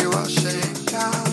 you are shaking down.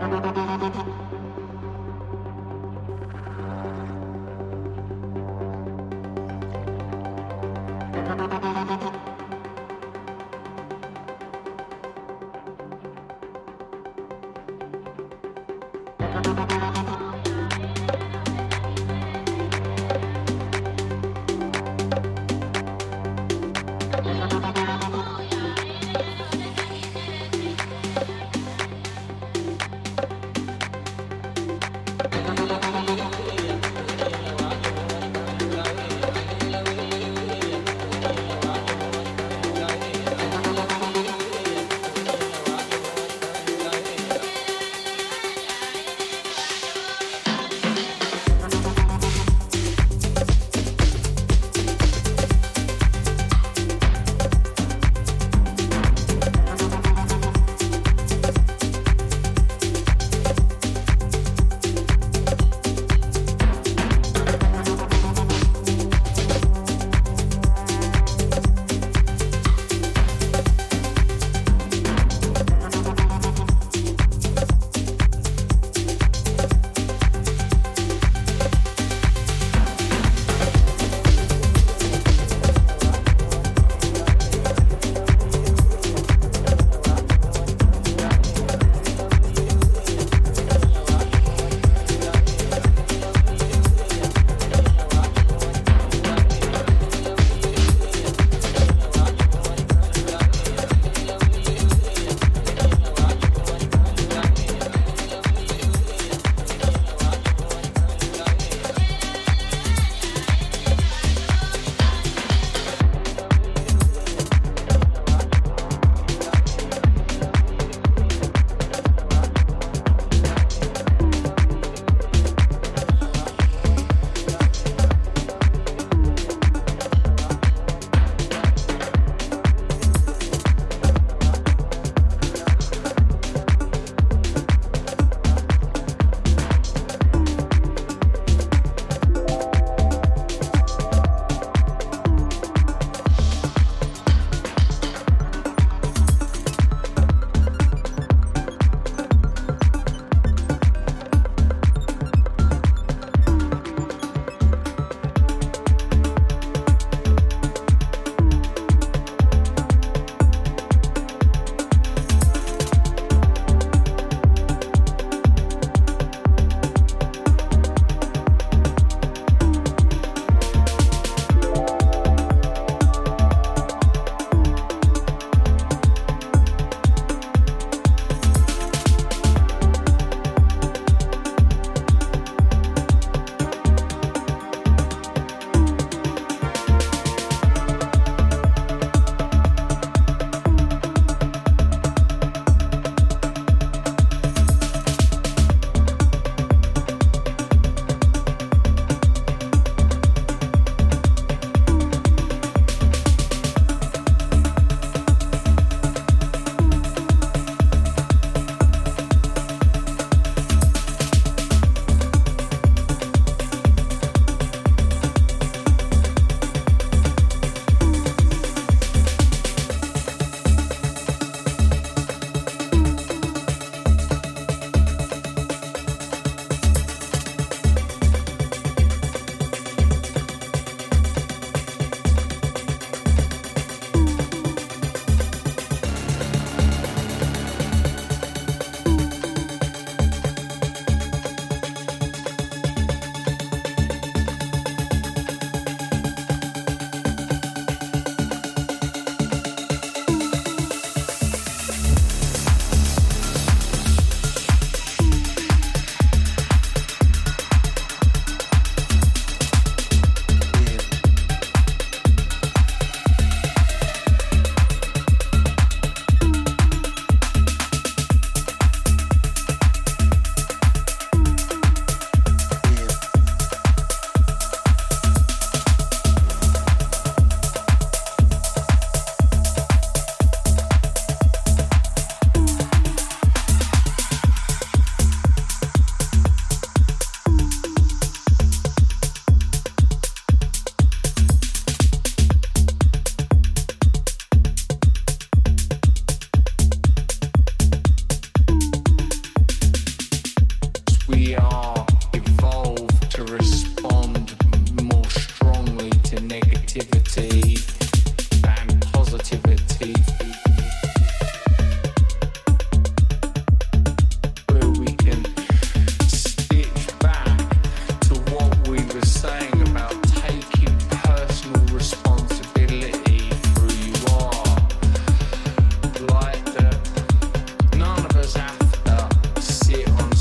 Thank you.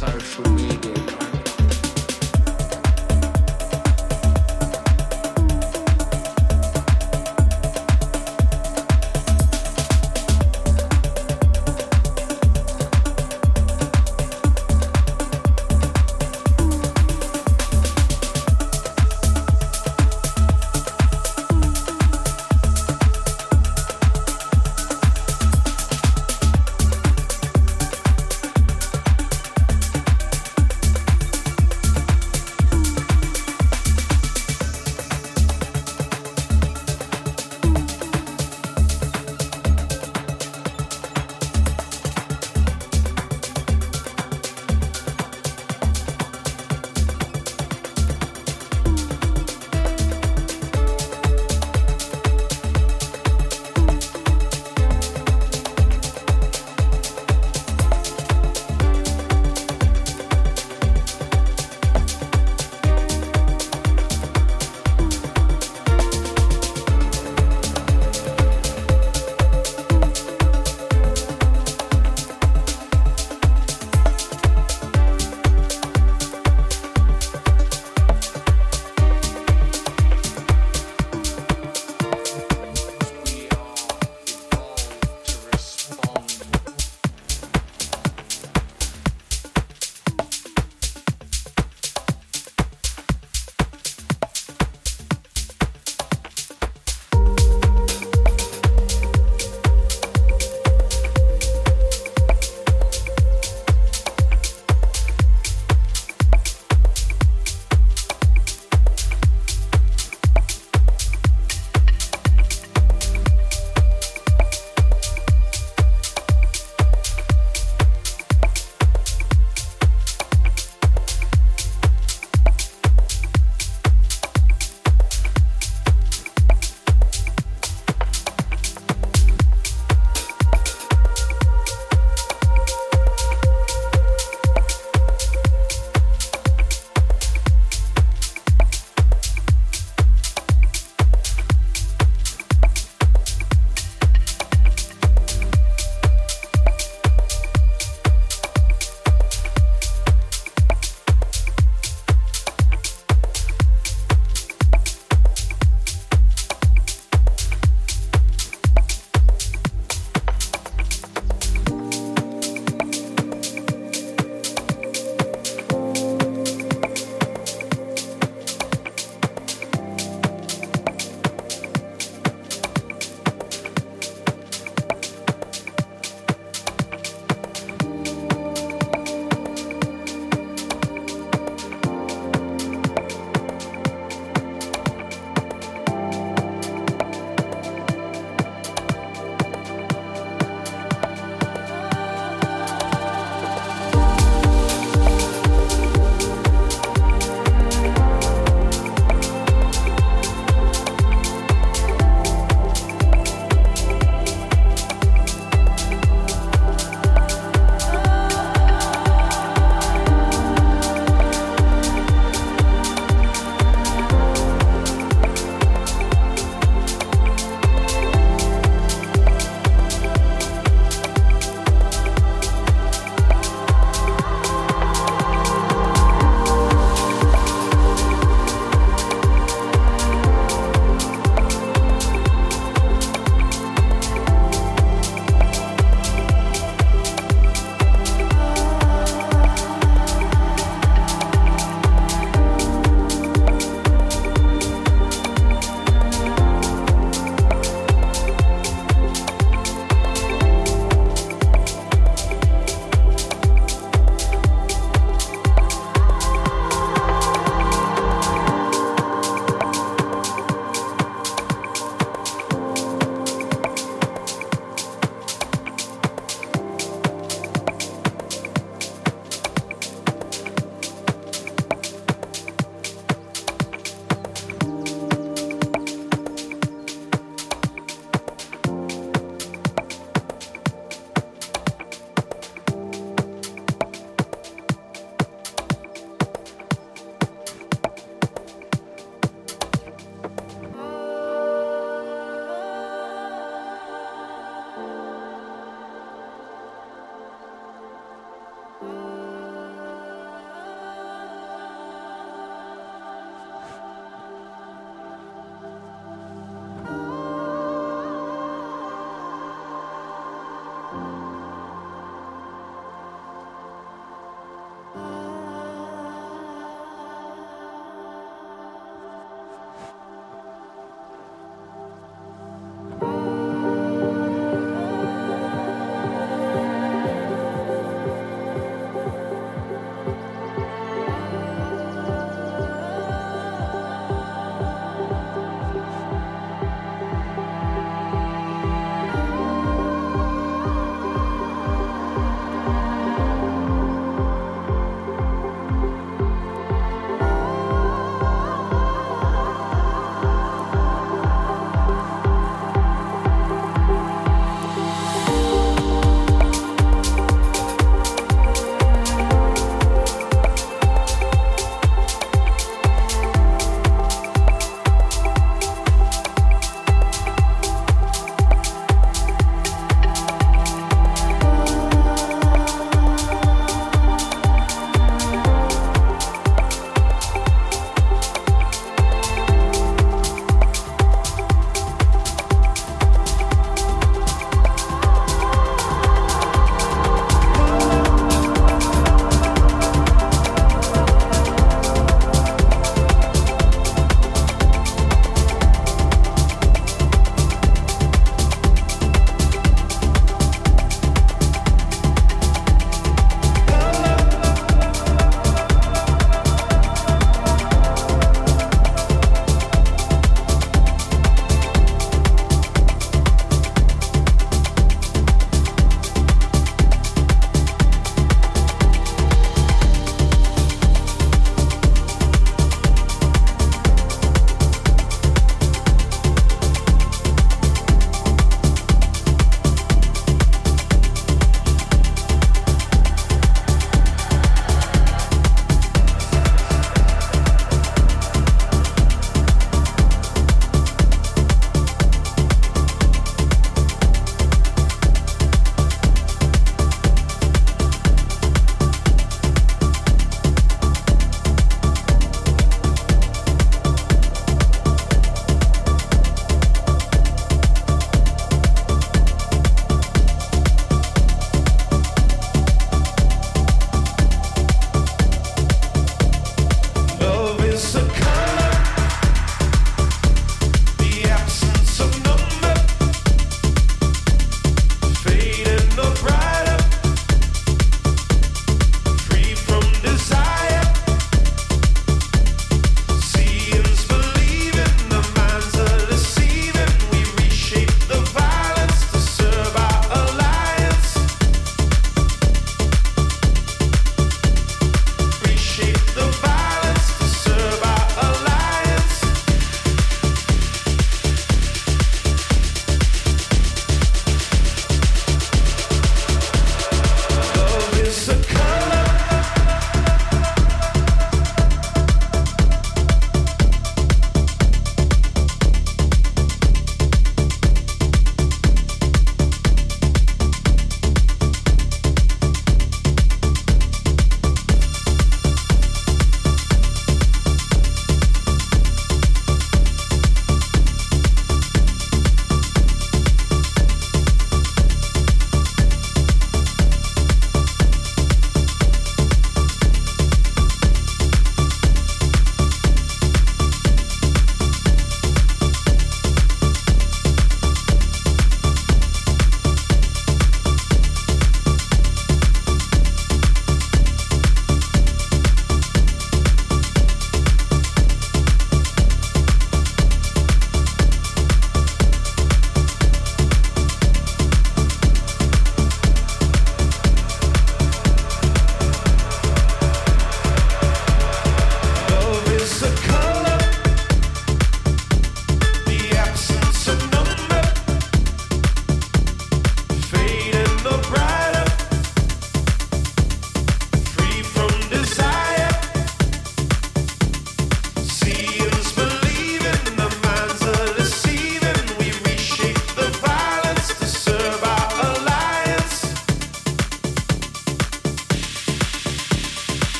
sorry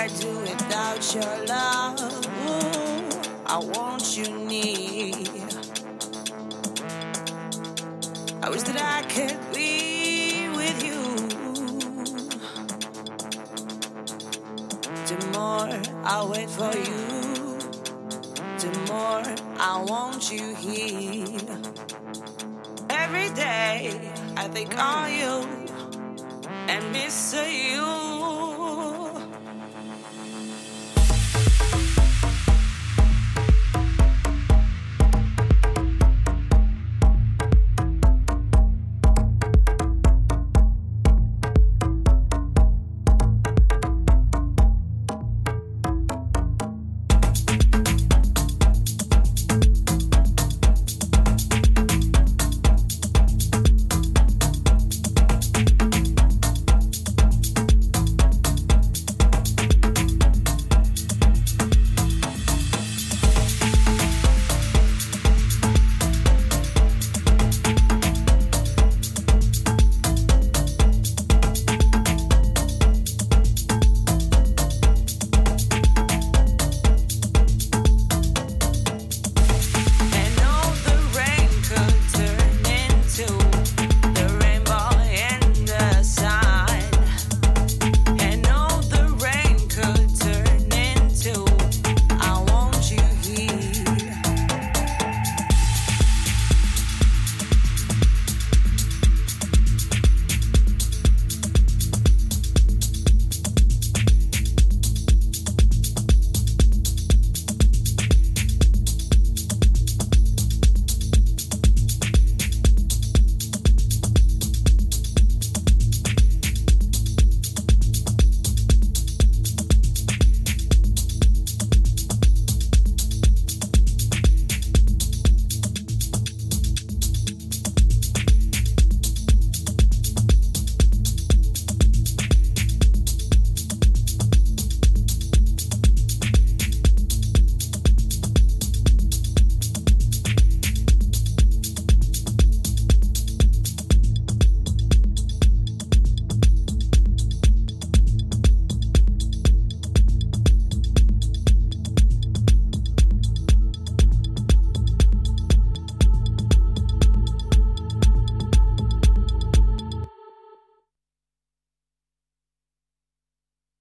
I do without your love? Ooh, I want you near. I wish that I could be with you. The more I wait for you, the more I want you here. Every day I think of you and miss you.